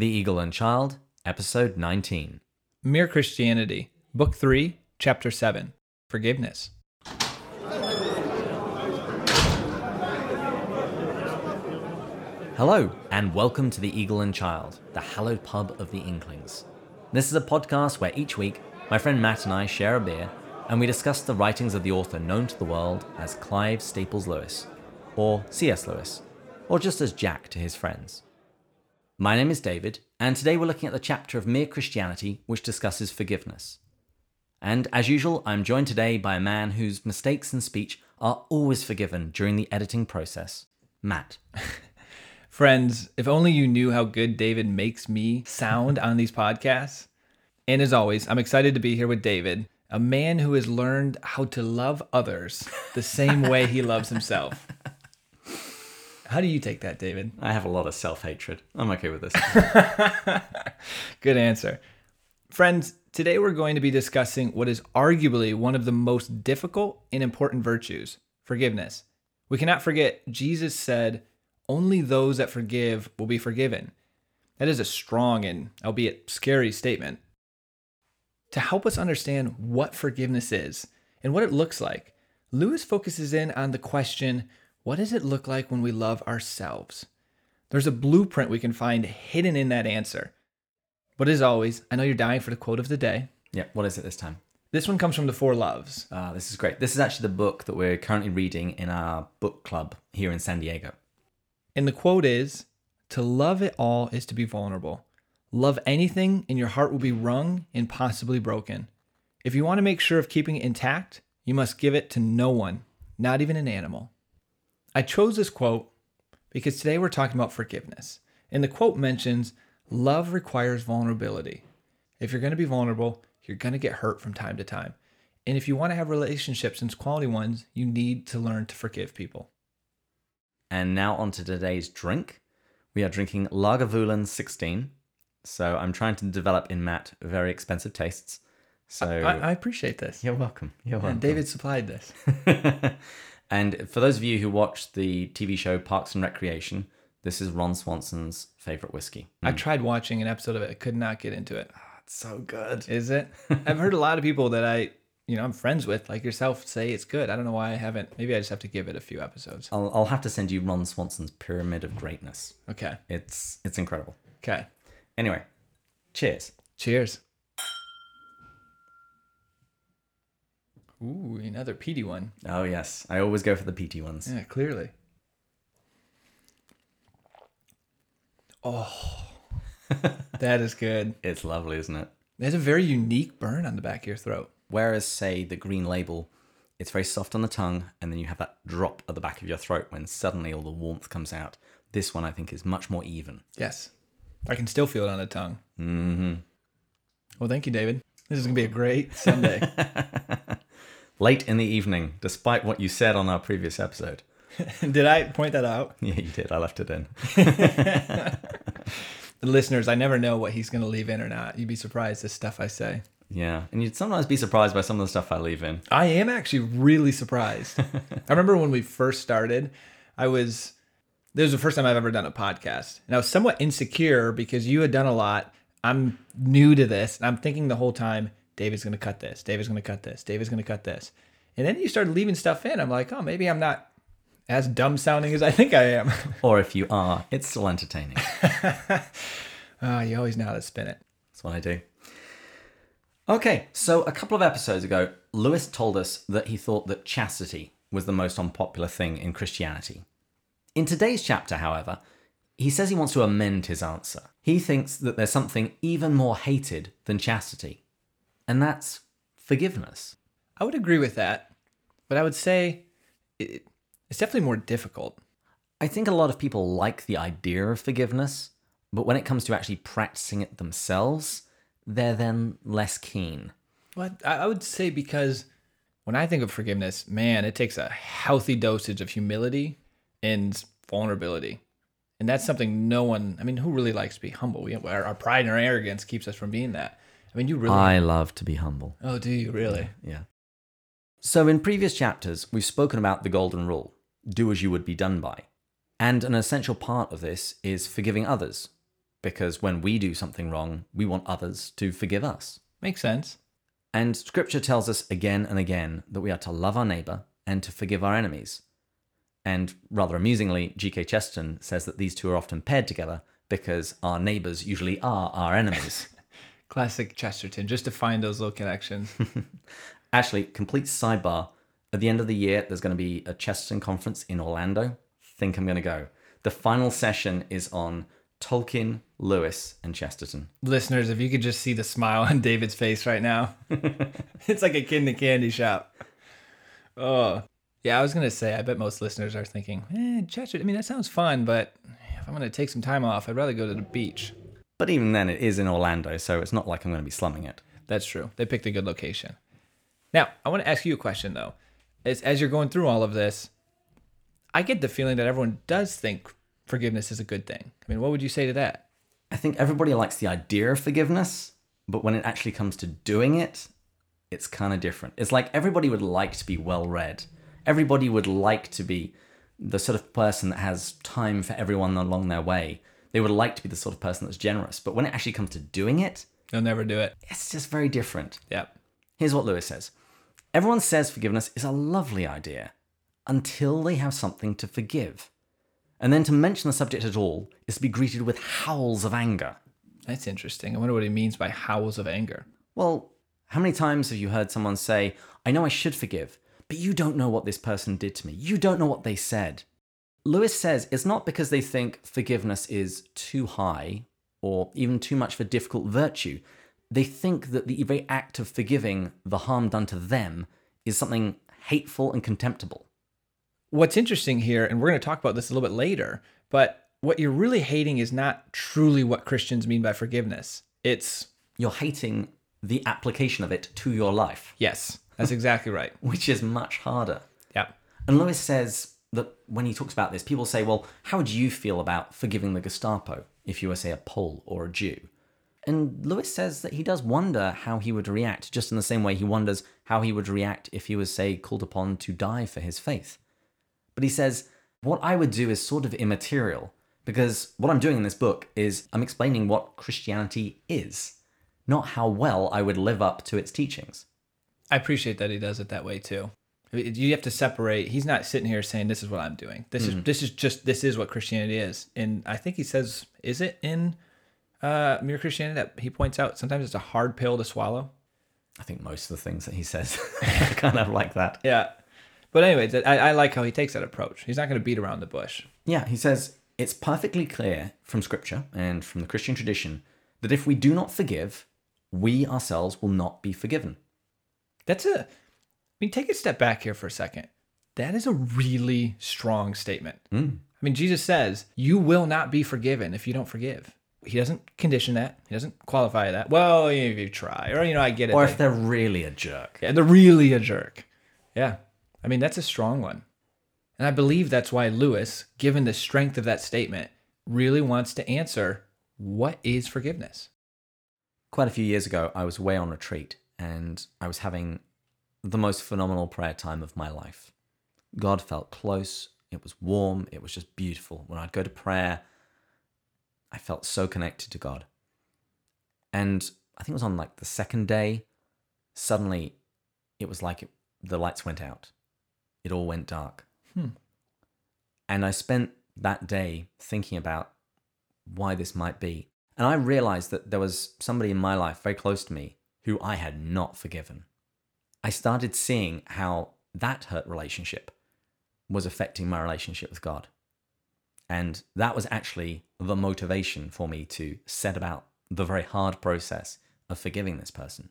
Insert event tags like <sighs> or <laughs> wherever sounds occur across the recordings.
The Eagle and Child, Episode 19. Mere Christianity, Book 3, Chapter 7 Forgiveness. Hello, and welcome to The Eagle and Child, the hallowed pub of the Inklings. This is a podcast where each week my friend Matt and I share a beer and we discuss the writings of the author known to the world as Clive Staples Lewis, or C.S. Lewis, or just as Jack to his friends. My name is David, and today we're looking at the chapter of Mere Christianity which discusses forgiveness. And as usual, I'm joined today by a man whose mistakes in speech are always forgiven during the editing process Matt. <laughs> Friends, if only you knew how good David makes me sound on these podcasts. And as always, I'm excited to be here with David, a man who has learned how to love others the same way he loves himself. <laughs> How do you take that, David? I have a lot of self hatred. I'm okay with this. <laughs> Good answer. Friends, today we're going to be discussing what is arguably one of the most difficult and important virtues forgiveness. We cannot forget, Jesus said, Only those that forgive will be forgiven. That is a strong and albeit scary statement. To help us understand what forgiveness is and what it looks like, Lewis focuses in on the question what does it look like when we love ourselves? There's a blueprint we can find hidden in that answer. But as always, I know you're dying for the quote of the day. yeah, what is it this time? This one comes from the Four Loves. Ah, this is great. This is actually the book that we're currently reading in our book club here in San Diego. And the quote is To love it all is to be vulnerable. Love anything, and your heart will be wrung and possibly broken. If you want to make sure of keeping it intact, you must give it to no one, not even an animal. I chose this quote because today we're talking about forgiveness. And the quote mentions love requires vulnerability. If you're going to be vulnerable, you're going to get hurt from time to time. And if you want to have relationships and quality ones, you need to learn to forgive people. And now on to today's drink. We are drinking Lagavulin 16. So I'm trying to develop in Matt very expensive tastes. So I, I appreciate this. you're welcome. You're welcome. And David supplied this. <laughs> and for those of you who watched the TV show Parks and Recreation, this is Ron Swanson's favorite whiskey. I mm. tried watching an episode of it. I could not get into it. Ah, it's so good. Is it? <laughs> I've heard a lot of people that I, you know, I'm friends with, like yourself, say it's good. I don't know why I haven't. Maybe I just have to give it a few episodes. I'll, I'll have to send you Ron Swanson's Pyramid of Greatness. Okay. It's it's incredible. Okay. Anyway, cheers. Cheers. Ooh, another peaty one. Oh yes, I always go for the peaty ones. Yeah, clearly. Oh, <laughs> that is good. It's lovely, isn't it? There's a very unique burn on the back of your throat. Whereas, say, the green label, it's very soft on the tongue, and then you have that drop at the back of your throat when suddenly all the warmth comes out. This one, I think, is much more even. Yes. I can still feel it on the tongue. Mm-hmm. Well, thank you, David. This is going to be a great Sunday. <laughs> Late in the evening, despite what you said on our previous episode. <laughs> Did I point that out? Yeah, you did. I left it in. <laughs> The listeners, I never know what he's going to leave in or not. You'd be surprised the stuff I say. Yeah, and you'd sometimes be surprised by some of the stuff I leave in. I am actually really surprised. <laughs> I remember when we first started, I was this was the first time I've ever done a podcast. And I was somewhat insecure because you had done a lot. I'm new to this, and I'm thinking the whole time, David's gonna cut this, David's gonna cut this, David's gonna cut this. And then you start leaving stuff in. I'm like, oh, maybe I'm not as dumb sounding as I think I am. <laughs> Or if you are, it's still entertaining. oh, <laughs> you always know how to spin it. That's what I do. Okay, so a couple of episodes ago, Lewis told us that he thought that chastity was the most unpopular thing in Christianity. In today's chapter, however, he says he wants to amend his answer. He thinks that there's something even more hated than chastity, and that's forgiveness. I would agree with that, but I would say it, it's definitely more difficult. I think a lot of people like the idea of forgiveness, but when it comes to actually practicing it themselves, they're then less keen. I I would say because when I think of forgiveness, man, it takes a healthy dosage of humility and vulnerability. And that's something no one, I mean, who really likes to be humble? We, our, our pride and our arrogance keeps us from being that. I mean, you really. I love to be humble. oh, do you really? Yeah. So, in previous chapters, we've spoken about the golden rule do as you would be done by. And an essential part of this is forgiving others. because when we do something wrong, we want others to forgive us. Makes sense. And scripture tells us again and again that we are to love our neighbor and to forgive our enemies. And rather amusingly, G.K. Chesterton says that these two are often paired together because our neighbors usually are our enemies. <laughs> Classic Chesterton, just to find those little connections. <laughs> Actually, complete sidebar. At the end of the year, there's going to be a Chesterton conference in Orlando. Think I'm going to go. The final session is on Tolkien, Lewis, and Chesterton. Listeners, if you could just see the smile <laughs> on David's face right now, <laughs> it's like a kid in a candy shop. Oh, yeah, I was going to say, I bet most listeners are thinking, eh, Chesterton, I mean, that sounds fun, but if I'm going to take some time off, I'd rather go to the beach. But even then, it is in Orlando, so it's not like I'm going to be slumming it. That's true. They picked a good location. Now, I want to ask you a question, though. As, as you're going through all of this, I get the feeling that everyone does think forgiveness is a good thing. I mean, what would you say to that? I think everybody likes the idea of forgiveness, but when it actually comes to doing it, it's kind of different. It's like everybody would like to be well read. Everybody would like to be the sort of person that has time for everyone along their way. They would like to be the sort of person that's generous. But when it actually comes to doing it, They'll never do it. it's just very different. Yep. Here's what Lewis says Everyone says forgiveness is a lovely idea until they have something to forgive. And then to mention the subject at all is to be greeted with howls of anger. That's interesting. I wonder what he means by howls of anger. Well, how many times have you heard someone say, I know I should forgive, but you don't know what this person did to me. You don't know what they said. Lewis says it's not because they think forgiveness is too high or even too much of a difficult virtue. They think that the very act of forgiving the harm done to them is something hateful and contemptible. What's interesting here, and we're going to talk about this a little bit later, but what you're really hating is not truly what Christians mean by forgiveness. It's, You're hating the application of it to your life, yes, that's exactly right. <laughs> which is much harder. Yeah. And Lewis says that when he talks about this, people say, well, how would you feel about forgiving the Gestapo if you were, say, a Pole or a Jew? And Lewis says that he does wonder how he would react, just in the same way he wonders how he would react if he was, say, called upon to die for his faith. But he says, what I would do is sort of immaterial, because what I'm doing in this book is I'm explaining what Christianity is, not how well I would live up to its teachings. I appreciate that he does it that way too. You have to separate. He's not sitting here saying this is what I'm doing. This is this is just this is what Christianity is. And I think he says, is it in uh, Mere Christianity that he points out sometimes it's a hard pill to swallow. I think most of the things that he says <laughs> are kind of like that. Yeah. But anyways, I, I like how he takes that approach. He's not going to beat around the bush. Yeah, he says it's perfectly clear from scripture and from the Christian tradition that if we do not forgive, we ourselves will not be forgiven. That's a. I mean, take a step back here for a second. That is a really strong statement. Hmm. I mean, Jesus says, You will not be forgiven if you don't forgive. He doesn't condition that. He doesn't qualify that. Well, if you try, or, you know, I get it. Or if they're really a jerk. Yeah, they're really a jerk. Yeah. I mean, that's a strong one. And I believe that's why Lewis, given the strength of that statement, really wants to answer what is forgiveness? Quite a few years ago, I was away on retreat and I was having the most phenomenal prayer time of my life. God felt close, it was warm, it was just beautiful. When I'd go to prayer, I felt so connected to God. And I think it was on like the second day, suddenly it was like it, the lights went out. It all went dark. Hmm. And I spent that day thinking about why this might be. And I realized that there was somebody in my life very close to me who I had not forgiven. I started seeing how that hurt relationship was affecting my relationship with God. And that was actually the motivation for me to set about the very hard process of forgiving this person.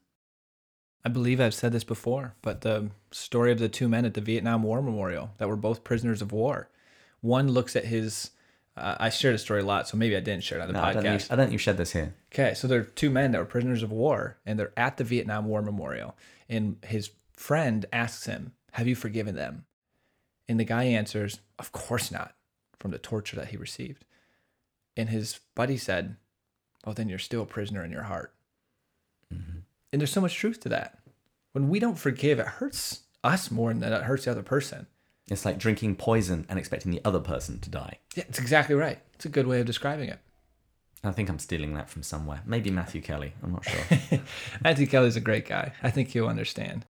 I believe I've said this before, but the story of the two men at the Vietnam War Memorial that were both prisoners of war. One looks at his. I shared a story a lot, so maybe I didn't share it on the No, I don't, think, podcast. I don't think you shared this here. Okay, so there are two men that were prisoners of war, and they're at the Vietnam War Memorial. And his friend asks him, Have you forgiven them? And the guy answers, Of course not, from the torture that he received. And his buddy said, Well, then you're still a prisoner in your heart. Mm-hmm. And there's so much truth to that. When we don't forgive, it hurts us more than it hurts the other person. It's like drinking poison and expecting the other person to die. Yeah, it's exactly right. It's a good way of describing it. I think I'm stealing that from somewhere. Maybe Matthew Kelly. I'm not sure. <laughs> Matthew Kelly's a great guy. I think he'll understand.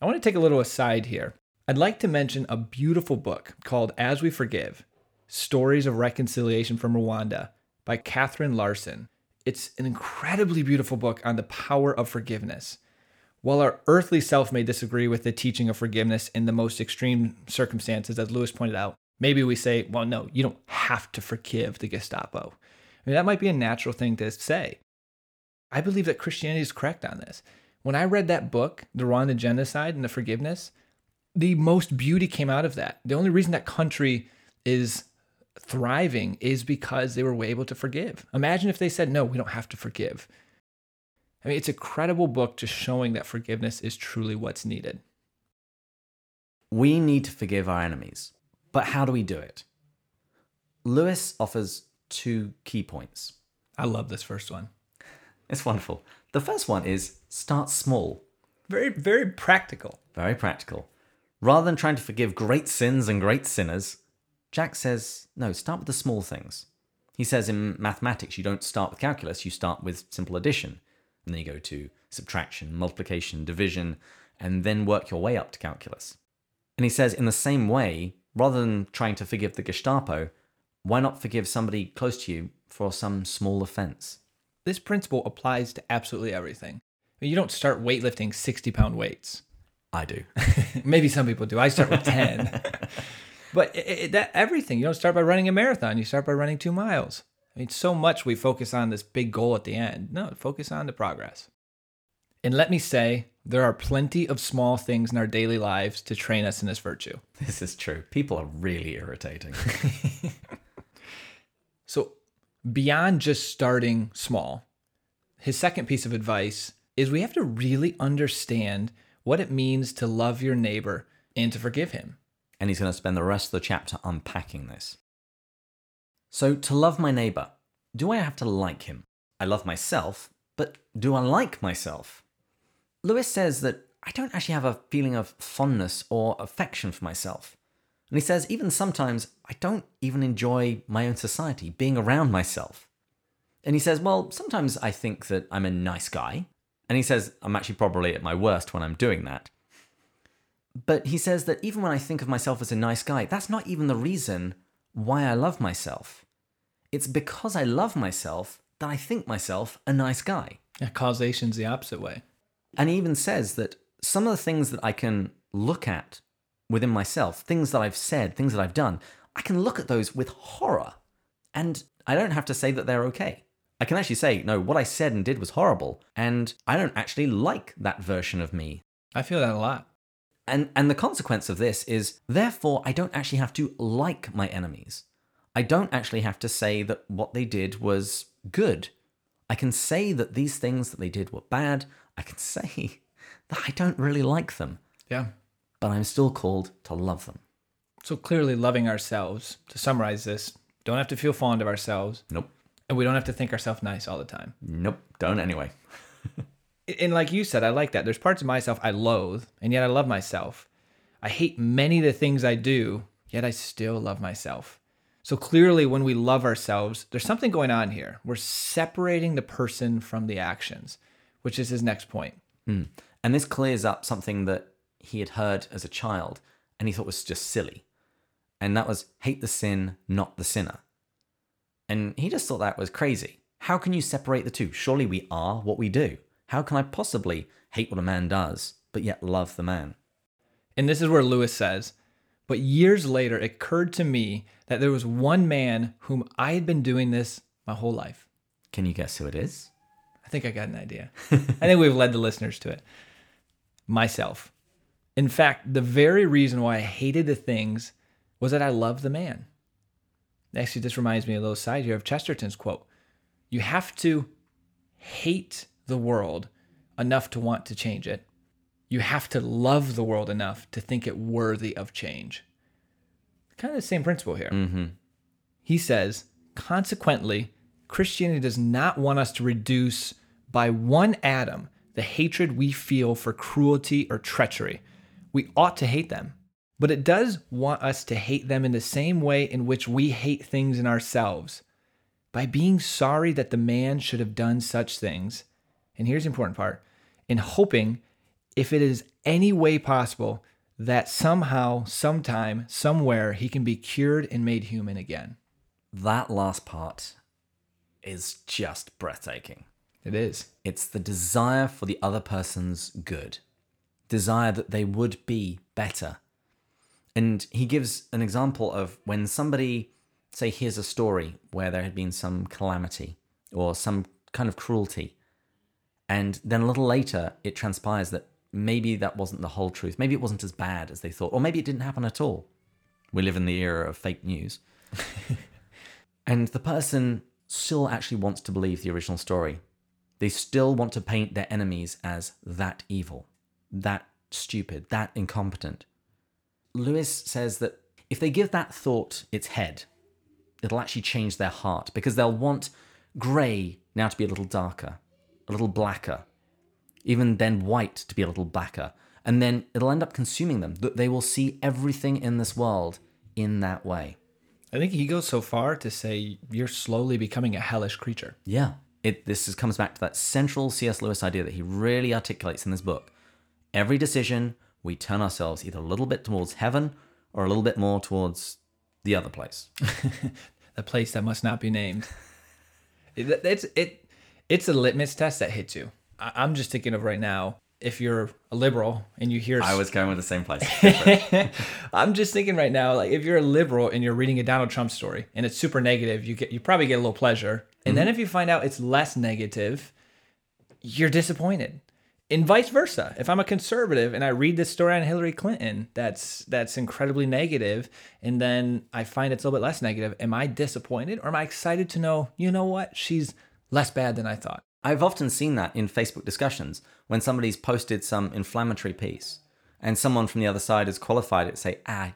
I want to take a little aside here. I'd like to mention a beautiful book called As We Forgive Stories of Reconciliation from Rwanda by Catherine Larson. It's an incredibly beautiful book on the power of forgiveness. While our earthly self may disagree with the teaching of forgiveness in the most extreme circumstances, as Lewis pointed out, maybe we say, well, no, you don't have to forgive the Gestapo. I mean, that might be a natural thing to say. I believe that Christianity is correct on this. When I read that book, The Rwanda Genocide and the Forgiveness, the most beauty came out of that. The only reason that country is thriving is because they were able to forgive. Imagine if they said, no, we don't have to forgive. I mean, it's a credible book just showing that forgiveness is truly what's needed. We need to forgive our enemies. But how do we do it? Lewis offers two key points. I love this first one. It's wonderful. The first one is start small. Very, very practical. Very practical. Rather than trying to forgive great sins and great sinners, Jack says, no, start with the small things. He says in mathematics, you don't start with calculus, you start with simple addition. And then you go to subtraction, multiplication, division, and then work your way up to calculus. And he says, in the same way, rather than trying to forgive the Gestapo, why not forgive somebody close to you for some small offense? This principle applies to absolutely everything. I mean, you don't start weightlifting 60 pound weights. I do. <laughs> Maybe some people do. I start with 10. <laughs> but it, it, that everything, you don't start by running a marathon, you start by running two miles. I mean, so much we focus on this big goal at the end. No, focus on the progress. And let me say, there are plenty of small things in our daily lives to train us in this virtue. <laughs> This is true. People are really irritating. <laughs> so, beyond just starting small, his second piece of advice is we have to really understand what it means to love your neighbor and to forgive him. And he's going to spend the rest of the chapter unpacking this. So, to love my neighbor, do I have to like him? I love myself, but do I like myself? Lewis says that I don't actually have a feeling of fondness or affection for myself. And he says, even sometimes I don't even enjoy my own society, being around myself. And he says, well, sometimes I think that I'm a nice guy. And he says, I'm actually probably at my worst when I'm doing that. But he says that even when I think of myself as a nice guy, that's not even the reason why I love myself. It's because I love myself that I think myself a nice guy. Yeah, causation's the opposite way. And he even says that some of the things that I can look at within myself, things that I've said, things that I've done, I can look at those with horror. And I don't have to say that they're okay. I can actually say, no, what I said and did was horrible, and I don't actually like that version of me. I feel that a lot. And and the consequence of this is therefore I don't actually have to like my enemies. I don't actually have to say that what they did was good. I can say that these things that they did were bad. I can <laughs> say that I don't really like them. Yeah. But I'm still called to love them. So clearly, loving ourselves, to summarize this, don't have to feel fond of ourselves. Nope. And we don't have to think ourselves nice all the time. Nope. Don't anyway. <laughs> and like you said, I like that. There's parts of myself I loathe, and yet I love myself. I hate many of the things I do, yet I still love myself. So clearly, when we love ourselves, there's something going on here. We're separating the person from the actions, which is his next point. Mm. And this clears up something that he had heard as a child and he thought was just silly. And that was hate the sin, not the sinner. And he just thought that was crazy. How can you separate the two? Surely we are what we do. How can I possibly hate what a man does, but yet love the man? And this is where Lewis says, But years later, it occurred to me that there was one man whom I had been doing this my whole life. Can you guess who it is? I think I got an idea. I think we've led the listeners to it. Myself. In fact, the very reason why I hated the things was that I loved the man. Actually, this reminds me a little side here of Chesterton's quote You have to hate the world enough to want to change it. You have to love the world enough to think it worthy of change. Kind of the same principle here. Mm-hmm. He says, consequently, Christianity does not want us to reduce by one atom the hatred we feel for cruelty or treachery. We ought to hate them. But it does want us to hate them in the same way in which we hate things in ourselves. by being sorry that the man should have done such things. And here's the important part in hoping, if it is any way possible, that somehow, sometime, somewhere, he can be cured and made human again. That last part is just breathtaking. It is. It's the desire for the other person's good, desire that they would be better. And he gives an example of when somebody, say, hears a story where there had been some calamity or some kind of cruelty, and then a little later it transpires that maybe that wasn't the whole truth. Maybe it wasn't as bad as they thought, or maybe it didn't happen at all. We live in the era of fake news. <laughs> and the person still actually wants to believe the original story. They still want to paint their enemies as that evil, that stupid, that incompetent. Lewis says that if they give that thought its head, it'll actually change their heart because they'll want grey now to be a little darker, a little blacker, even then white to be a little blacker. And then it'll end up consuming them, that they will see everything in this world in that way. I think he goes so far to say you're slowly becoming a hellish creature. Yeah. It, this is, comes back to that central C.S. Lewis idea that he really articulates in this book. Every decision, we turn ourselves either a little bit towards heaven or a little bit more towards the other place. <laughs> the place that must not be named. it, it's it it's a litmus test that hits you. I, I'm just thinking of right now. If you're a liberal and you hear, I was going with the same place. <laughs> I'm just thinking right now, like if you're a liberal and you're reading a Donald Trump story and it's super negative, you get you probably get a little pleasure, and then mm-hmm. if you find out it's less negative, you're disappointed. And vice versa. If I'm a conservative and I read this story on Hillary Clinton that's that's incredibly negative, and then I find it's a little bit less negative, am I disappointed or am I excited to know, you know what, she's less bad than I thought? I've often seen that in Facebook discussions when somebody's posted some inflammatory piece and someone from the other side has qualified it, say, ah,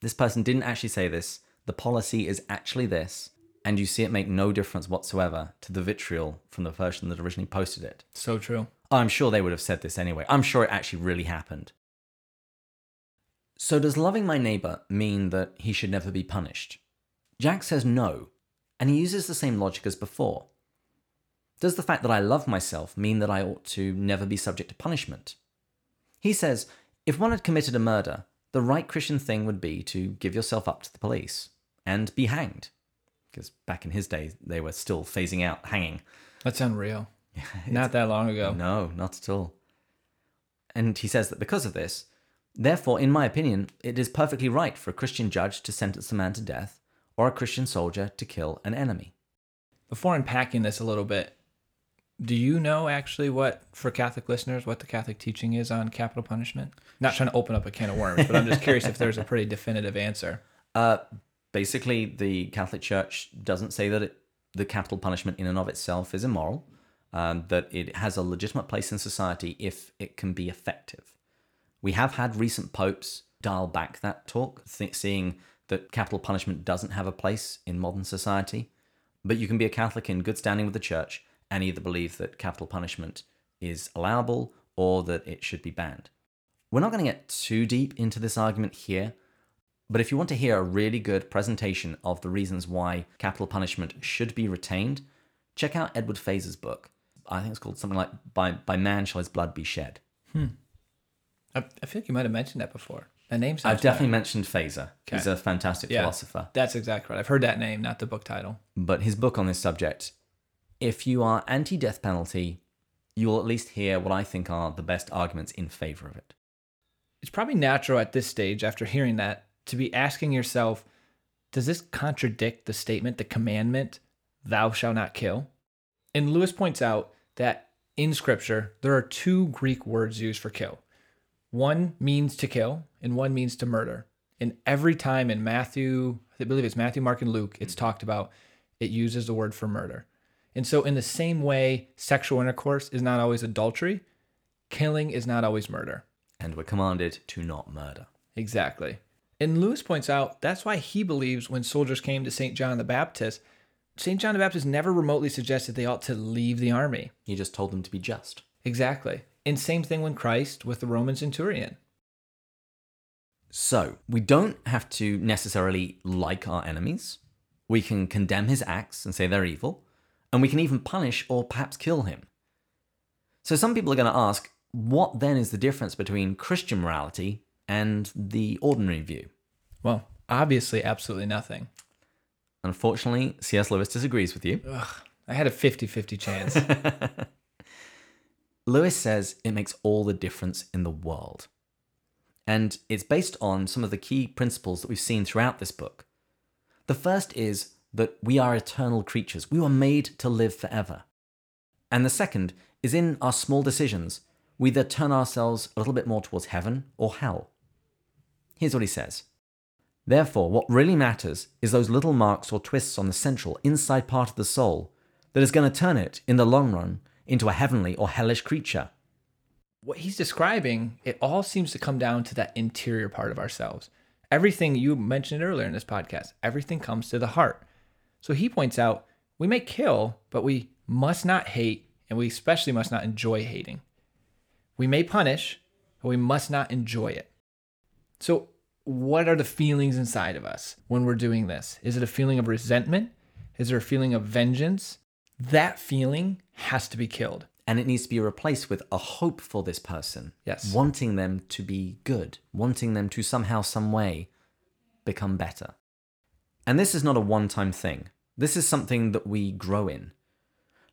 this person didn't actually say this. The policy is actually this. And you see it make no difference whatsoever to the vitriol from the person that originally posted it. So true. I'm sure they would have said this anyway. I'm sure it actually really happened. So, does loving my neighbor mean that he should never be punished? Jack says no, and he uses the same logic as before. Does the fact that I love myself mean that I ought to never be subject to punishment? He says if one had committed a murder, the right Christian thing would be to give yourself up to the police and be hanged. Because back in his day, they were still phasing out hanging. That's unreal. <laughs> Not that long ago. No, not at all. And he says that because of this, therefore, in my opinion, it is perfectly right for a Christian judge to sentence a man to death or a Christian soldier to kill an enemy. Before unpacking this a little bit, do you know actually what, for Catholic listeners, what the Catholic teaching is on capital punishment? Not trying to open up a can of worms, but I'm just curious if there's a pretty definitive answer. Uh, basically, the Catholic Church doesn't say that it, the capital punishment in and of itself is immoral, um, that it has a legitimate place in society if it can be effective. We have had recent popes dial back that talk, th- seeing that capital punishment doesn't have a place in modern society. But you can be a Catholic in good standing with the Church and either believe that capital punishment is allowable or that it should be banned. We're not going to get too deep into this argument here, but if you want to hear a really good presentation of the reasons why capital punishment should be retained, check out Edward Feser's book. I think it's called something like By, By Man Shall His Blood Be Shed. Hmm. I, I feel like you might have mentioned that before. That name I've definitely mentioned Feser. He's a fantastic Yeah. philosopher. That's exactly right. I've heard that name, not the book title. But his book on this subject, if you are anti death penalty, you will at least hear what I think are the best arguments in favor of it. It's probably natural at this stage, after hearing that, to be asking yourself, does this contradict the statement, the commandment, thou shalt not kill? And Lewis points out that in scripture, there are two Greek words used for kill. One means to kill, and one means to murder. And every time in Matthew, I believe it's Matthew, Mark, and Luke, it's mm. talked about, it uses the word for murder. And so, in the same way, sexual intercourse is not always adultery, killing is not always murder. And we're commanded to not murder. Exactly. And Lewis points out that's why he believes when soldiers came to St. John the Baptist, St. John the Baptist never remotely suggested they ought to leave the army. He just told them to be just. Exactly. And same thing when Christ with the Roman centurion. So, we don't have to necessarily like our enemies, We can condemn his acts and say they're evil, and we can even punish or perhaps kill him. So some people are going to ask, what then is the difference between Christian morality and the ordinary view? Well, obviously, absolutely nothing. Unfortunately, C.S. Lewis disagrees with you. Ugh, I had a 50 50 chance. <laughs> Lewis says it makes all the difference in the world. And it's based on some of the key principles that we've seen throughout this book. The first is that we are eternal creatures, we were made to live forever. And the second is in our small decisions, we either turn ourselves a little bit more towards heaven or hell. Here's what he says Therefore, what really matters is those little marks or twists on the central, inside part of the soul that is going to turn it, in the long run, into a heavenly or hellish creature. what he's describing, it all seems to come down to that interior part of ourselves. Everything you mentioned earlier in this podcast, everything comes to the heart. So he points out we may kill, but we must not hate, and we especially must not enjoy hating. We may punish, but we must not enjoy it. So, what are the feelings inside of us when we're doing this? Is it a feeling of resentment? Is there a feeling of vengeance? That feeling has to be killed. And it needs to be replaced with a hope for this person. Yes. Wanting them to be good, wanting them to somehow, some way become better. And this is not a one time thing. This is something that we grow in.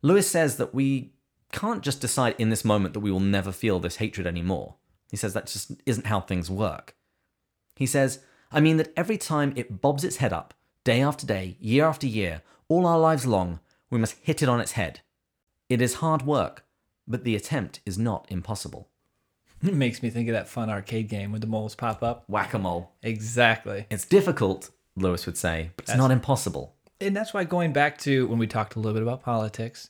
Lewis says that we can't just decide in this moment that we will never feel this hatred anymore. He says that just isn't how things work. He says, I mean that every time it bobs its head up, day after day, year after year, all our lives long, we must hit it on its head. It is hard work, but the attempt is not impossible. <laughs> It makes me think of that fun arcade game where the moles pop up. Whack a mole. Exactly. It's difficult, Lewis would say, but it's not impossible. And that's why going back to when we talked a little bit about politics,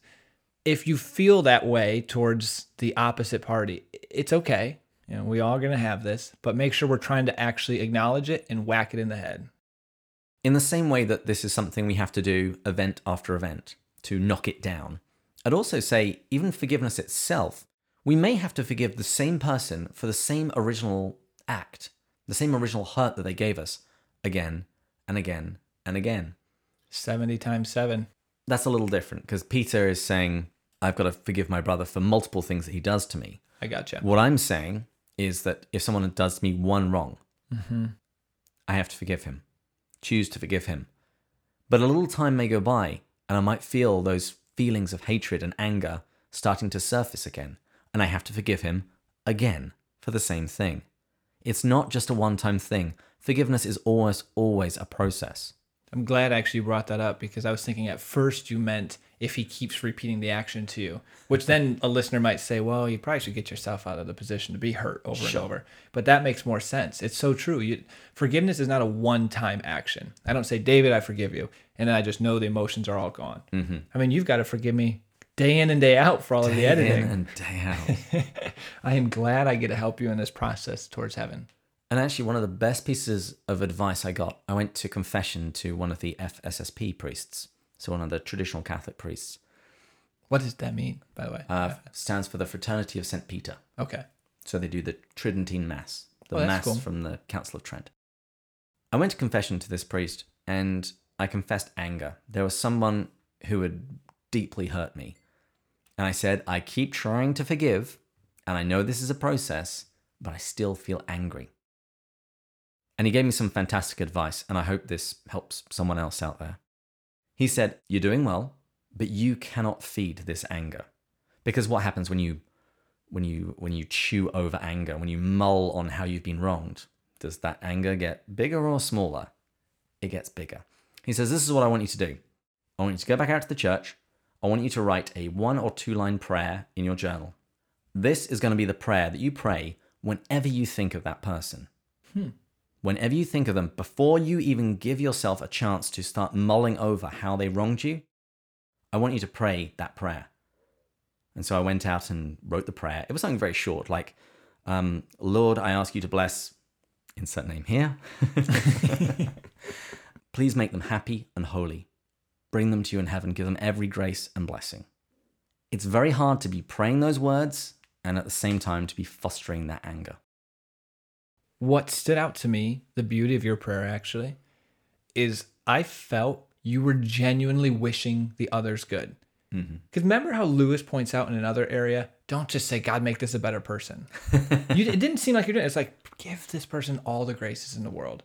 if you feel that way towards the opposite party, it's okay. You know, we all going to have this, but make sure we're trying to actually acknowledge it and whack it in the head. In the same way that this is something we have to do event after event to knock it down, I'd also say, even forgiveness itself, we may have to forgive the same person for the same original act, the same original hurt that they gave us, again and again and again. 70 times 7. That's a little different because Peter is saying, I've got to forgive my brother for multiple things that he does to me. I gotcha. What I'm saying is that if someone does me one wrong, mm-hmm. I have to forgive him, choose to forgive him. But a little time may go by, and I might feel those feelings of hatred and anger starting to surface again, and I have to forgive him again for the same thing. It's not just a one time thing. Forgiveness is almost always a process. I'm glad I actually you brought that up because I was thinking at first you meant if he keeps repeating the action to you, which then a listener might say, well, you probably should get yourself out of the position to be hurt over Sure. and over. But that makes more sense. It's so true. You, forgiveness is not a one time action. I don't say, David, I forgive you. And then I just know the emotions are all gone. Mm-hmm. I mean, you've got to forgive me day in and day out for all of the Day in editing. and day out. <laughs> I am glad I get to help you in this process towards heaven. And actually, one of the best pieces of advice I got, I went to confession to one of the FSSP priests, so one of the traditional Catholic priests. What does that mean, by the way? Uh, stands for the Fraternity of St. Peter. okay. So they do the Tridentine Mass, the Oh, Mass cool. from the Council of Trent. I went to confession to this priest and I confessed anger. There was someone who had deeply hurt me. And I said, I keep trying to forgive, and I know this is a process, but I still feel angry. And he gave me some fantastic advice, and I hope this helps someone else out there. He said, You're doing well, but you cannot feed this anger. Because what happens when you when you when you chew over anger, when you mull on how you've been wronged, does that anger get bigger or smaller? It gets bigger. He says, This is what I want you to do. I want you to go back out to the church. I want you to write a one or two line prayer in your journal. This is going to be the prayer that you pray whenever you think of that person. Hmm. Whenever you think of them, before you even give yourself a chance to start mulling over how they wronged you, I want you to pray that prayer. And so I went out and wrote the prayer. It was something very short, like, um, Lord, I ask you to bless, insert name here. <laughs> Please make them happy and holy. Bring them to you in heaven. Give them every grace and blessing. It's very hard to be praying those words and at the same time to be fostering that anger. What stood out to me, the beauty of your prayer actually, is I felt you were genuinely wishing the others good. Mm-hmm. Because remember how Lewis points out in another area, don't just say, God, make this a better person. <laughs> you, it didn't seem like you're doing it. It's like, give this person all the graces in the world.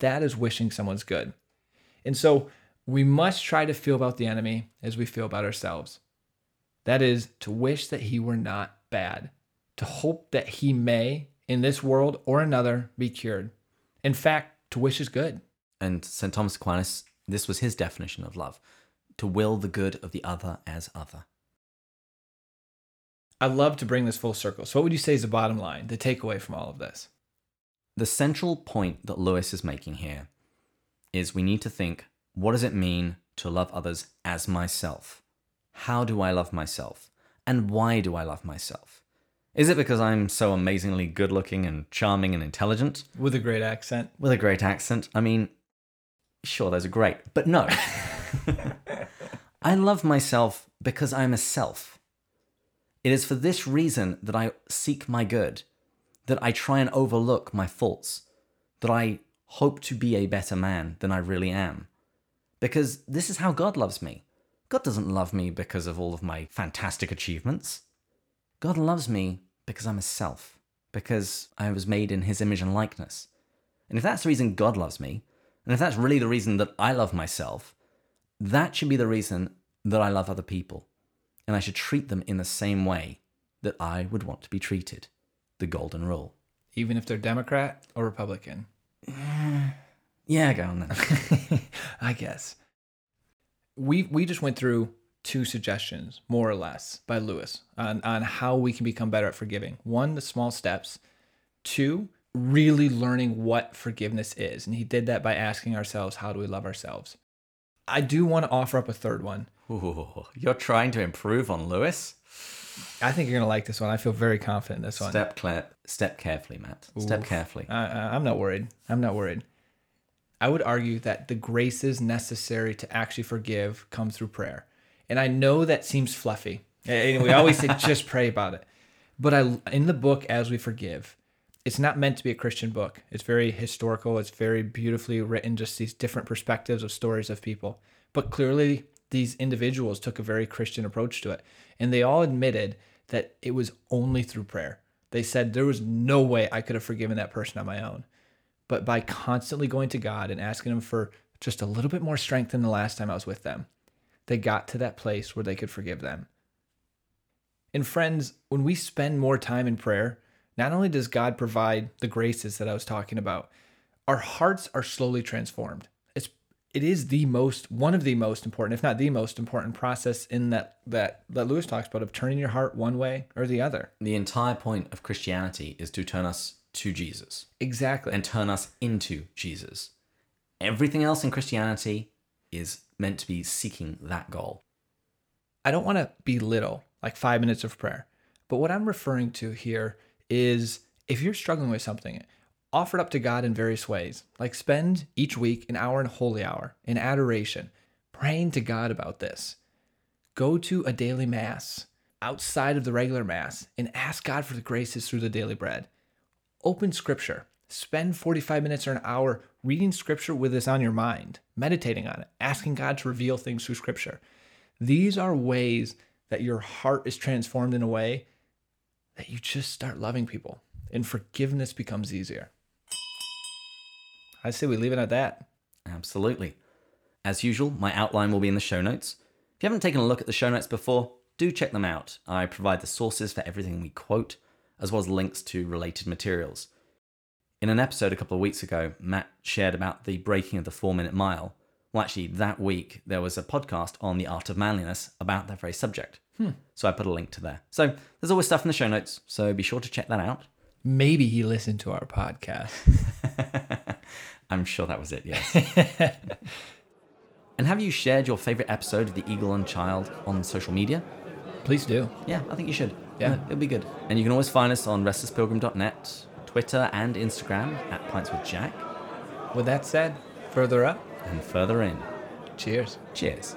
That is wishing someone's good. And so we must try to feel about the enemy as we feel about ourselves. That is to wish that he were not bad, to hope that he may, in this world or another, be cured. In fact, to wish is good. And St. Thomas Aquinas, this was his definition of love to will the good of the other as other. I love to bring this full circle. So, what would you say is the bottom line, the takeaway from all of this? The central point that Lewis is making here is we need to think what does it mean to love others as myself? How do I love myself? And why do I love myself? Is it because I'm so amazingly good looking and charming and intelligent? With a great accent. With a great accent? I mean, sure, those are great, but no. <laughs> I love myself because I'm a self. It is for this reason that I seek my good, that I try and overlook my faults, that I hope to be a better man than I really am. Because this is how God loves me. God doesn't love me because of all of my fantastic achievements. God loves me because I'm a self, because I was made in his image and likeness. And if that's the reason God loves me, and if that's really the reason that I love myself, that should be the reason that I love other people. And I should treat them in the same way that I would want to be treated. The golden rule. Even if they're Democrat or Republican. <sighs> Yeah, go on then. <laughs> I guess. We we just went through two suggestions, more or less, by Lewis on, on how we can become better at forgiving. One, the small steps. Two, really learning what forgiveness is. And he did that by asking ourselves, how do we love ourselves? I do want to offer up a third one. Ooh, you're trying to improve on Lewis? I think you're going to like this one. I feel very confident in this one. Step, cla- step carefully, Matt. Step carefully. I, I- I'm not worried. I'm not worried. I would argue that the graces necessary to actually forgive come through prayer. And I know that seems fluffy. And we always say just <laughs> pray about it. But I in the book As We Forgive, it's not meant to be a Christian book. It's very historical, it's very beautifully written just these different perspectives of stories of people. But clearly these individuals took a very Christian approach to it. And they all admitted that it was only through prayer. They said there was no way I could have forgiven that person on my own. But by constantly going to God and asking Him for just a little bit more strength than the last time I was with them, they got to that place where they could forgive them. And friends, when we spend more time in prayer, not only does God provide the graces that I was talking about, our hearts are slowly transformed. It's it is the most one of the most important, if not the most important process in that that that Lewis talks about of turning your heart one way or the other. The entire point of Christianity is to turn us to Jesus Exactly. and turn us into Jesus. Everything else in Christianity is meant to be seeking that goal. I don't want to belittle like five minutes of prayer, but what I'm referring to here is if you're struggling with something, offer it up to God in various ways. Like spend each week an hour in holy hour in adoration, praying to God about this. Go to a daily mass outside of the regular mass and ask God for the graces through the daily bread. Open scripture. Spend 45 minutes or an hour reading scripture with this on your mind, meditating on it, asking God to reveal things through scripture. These are ways that your heart is transformed in a way that you just start loving people and forgiveness becomes easier. I say we leave it at that. Absolutely. As usual, my outline will be in the show notes. If you haven't taken a look at the show notes before, do check them out. I provide the sources for everything we quote, as well as links to related materials. In an episode a couple of weeks ago, Matt shared about the breaking of the four minute mile. Well, actually, that week there was a podcast on the art of manliness about that very subject. Hmm. So I put a link to there. So there's always stuff in the show notes, so be sure to check that out. Maybe he listened to our podcast. <laughs> I'm sure that was it, yes. <laughs> and have you shared your favorite episode of The Eagle and Child on social media? Please do. Yeah, I think you should. Yeah. it'll be good. And you can always find us on restlesspilgrim.net, Twitter and Instagram at Pints with Jack, With that said, further up, and further in. cheers. Cheers.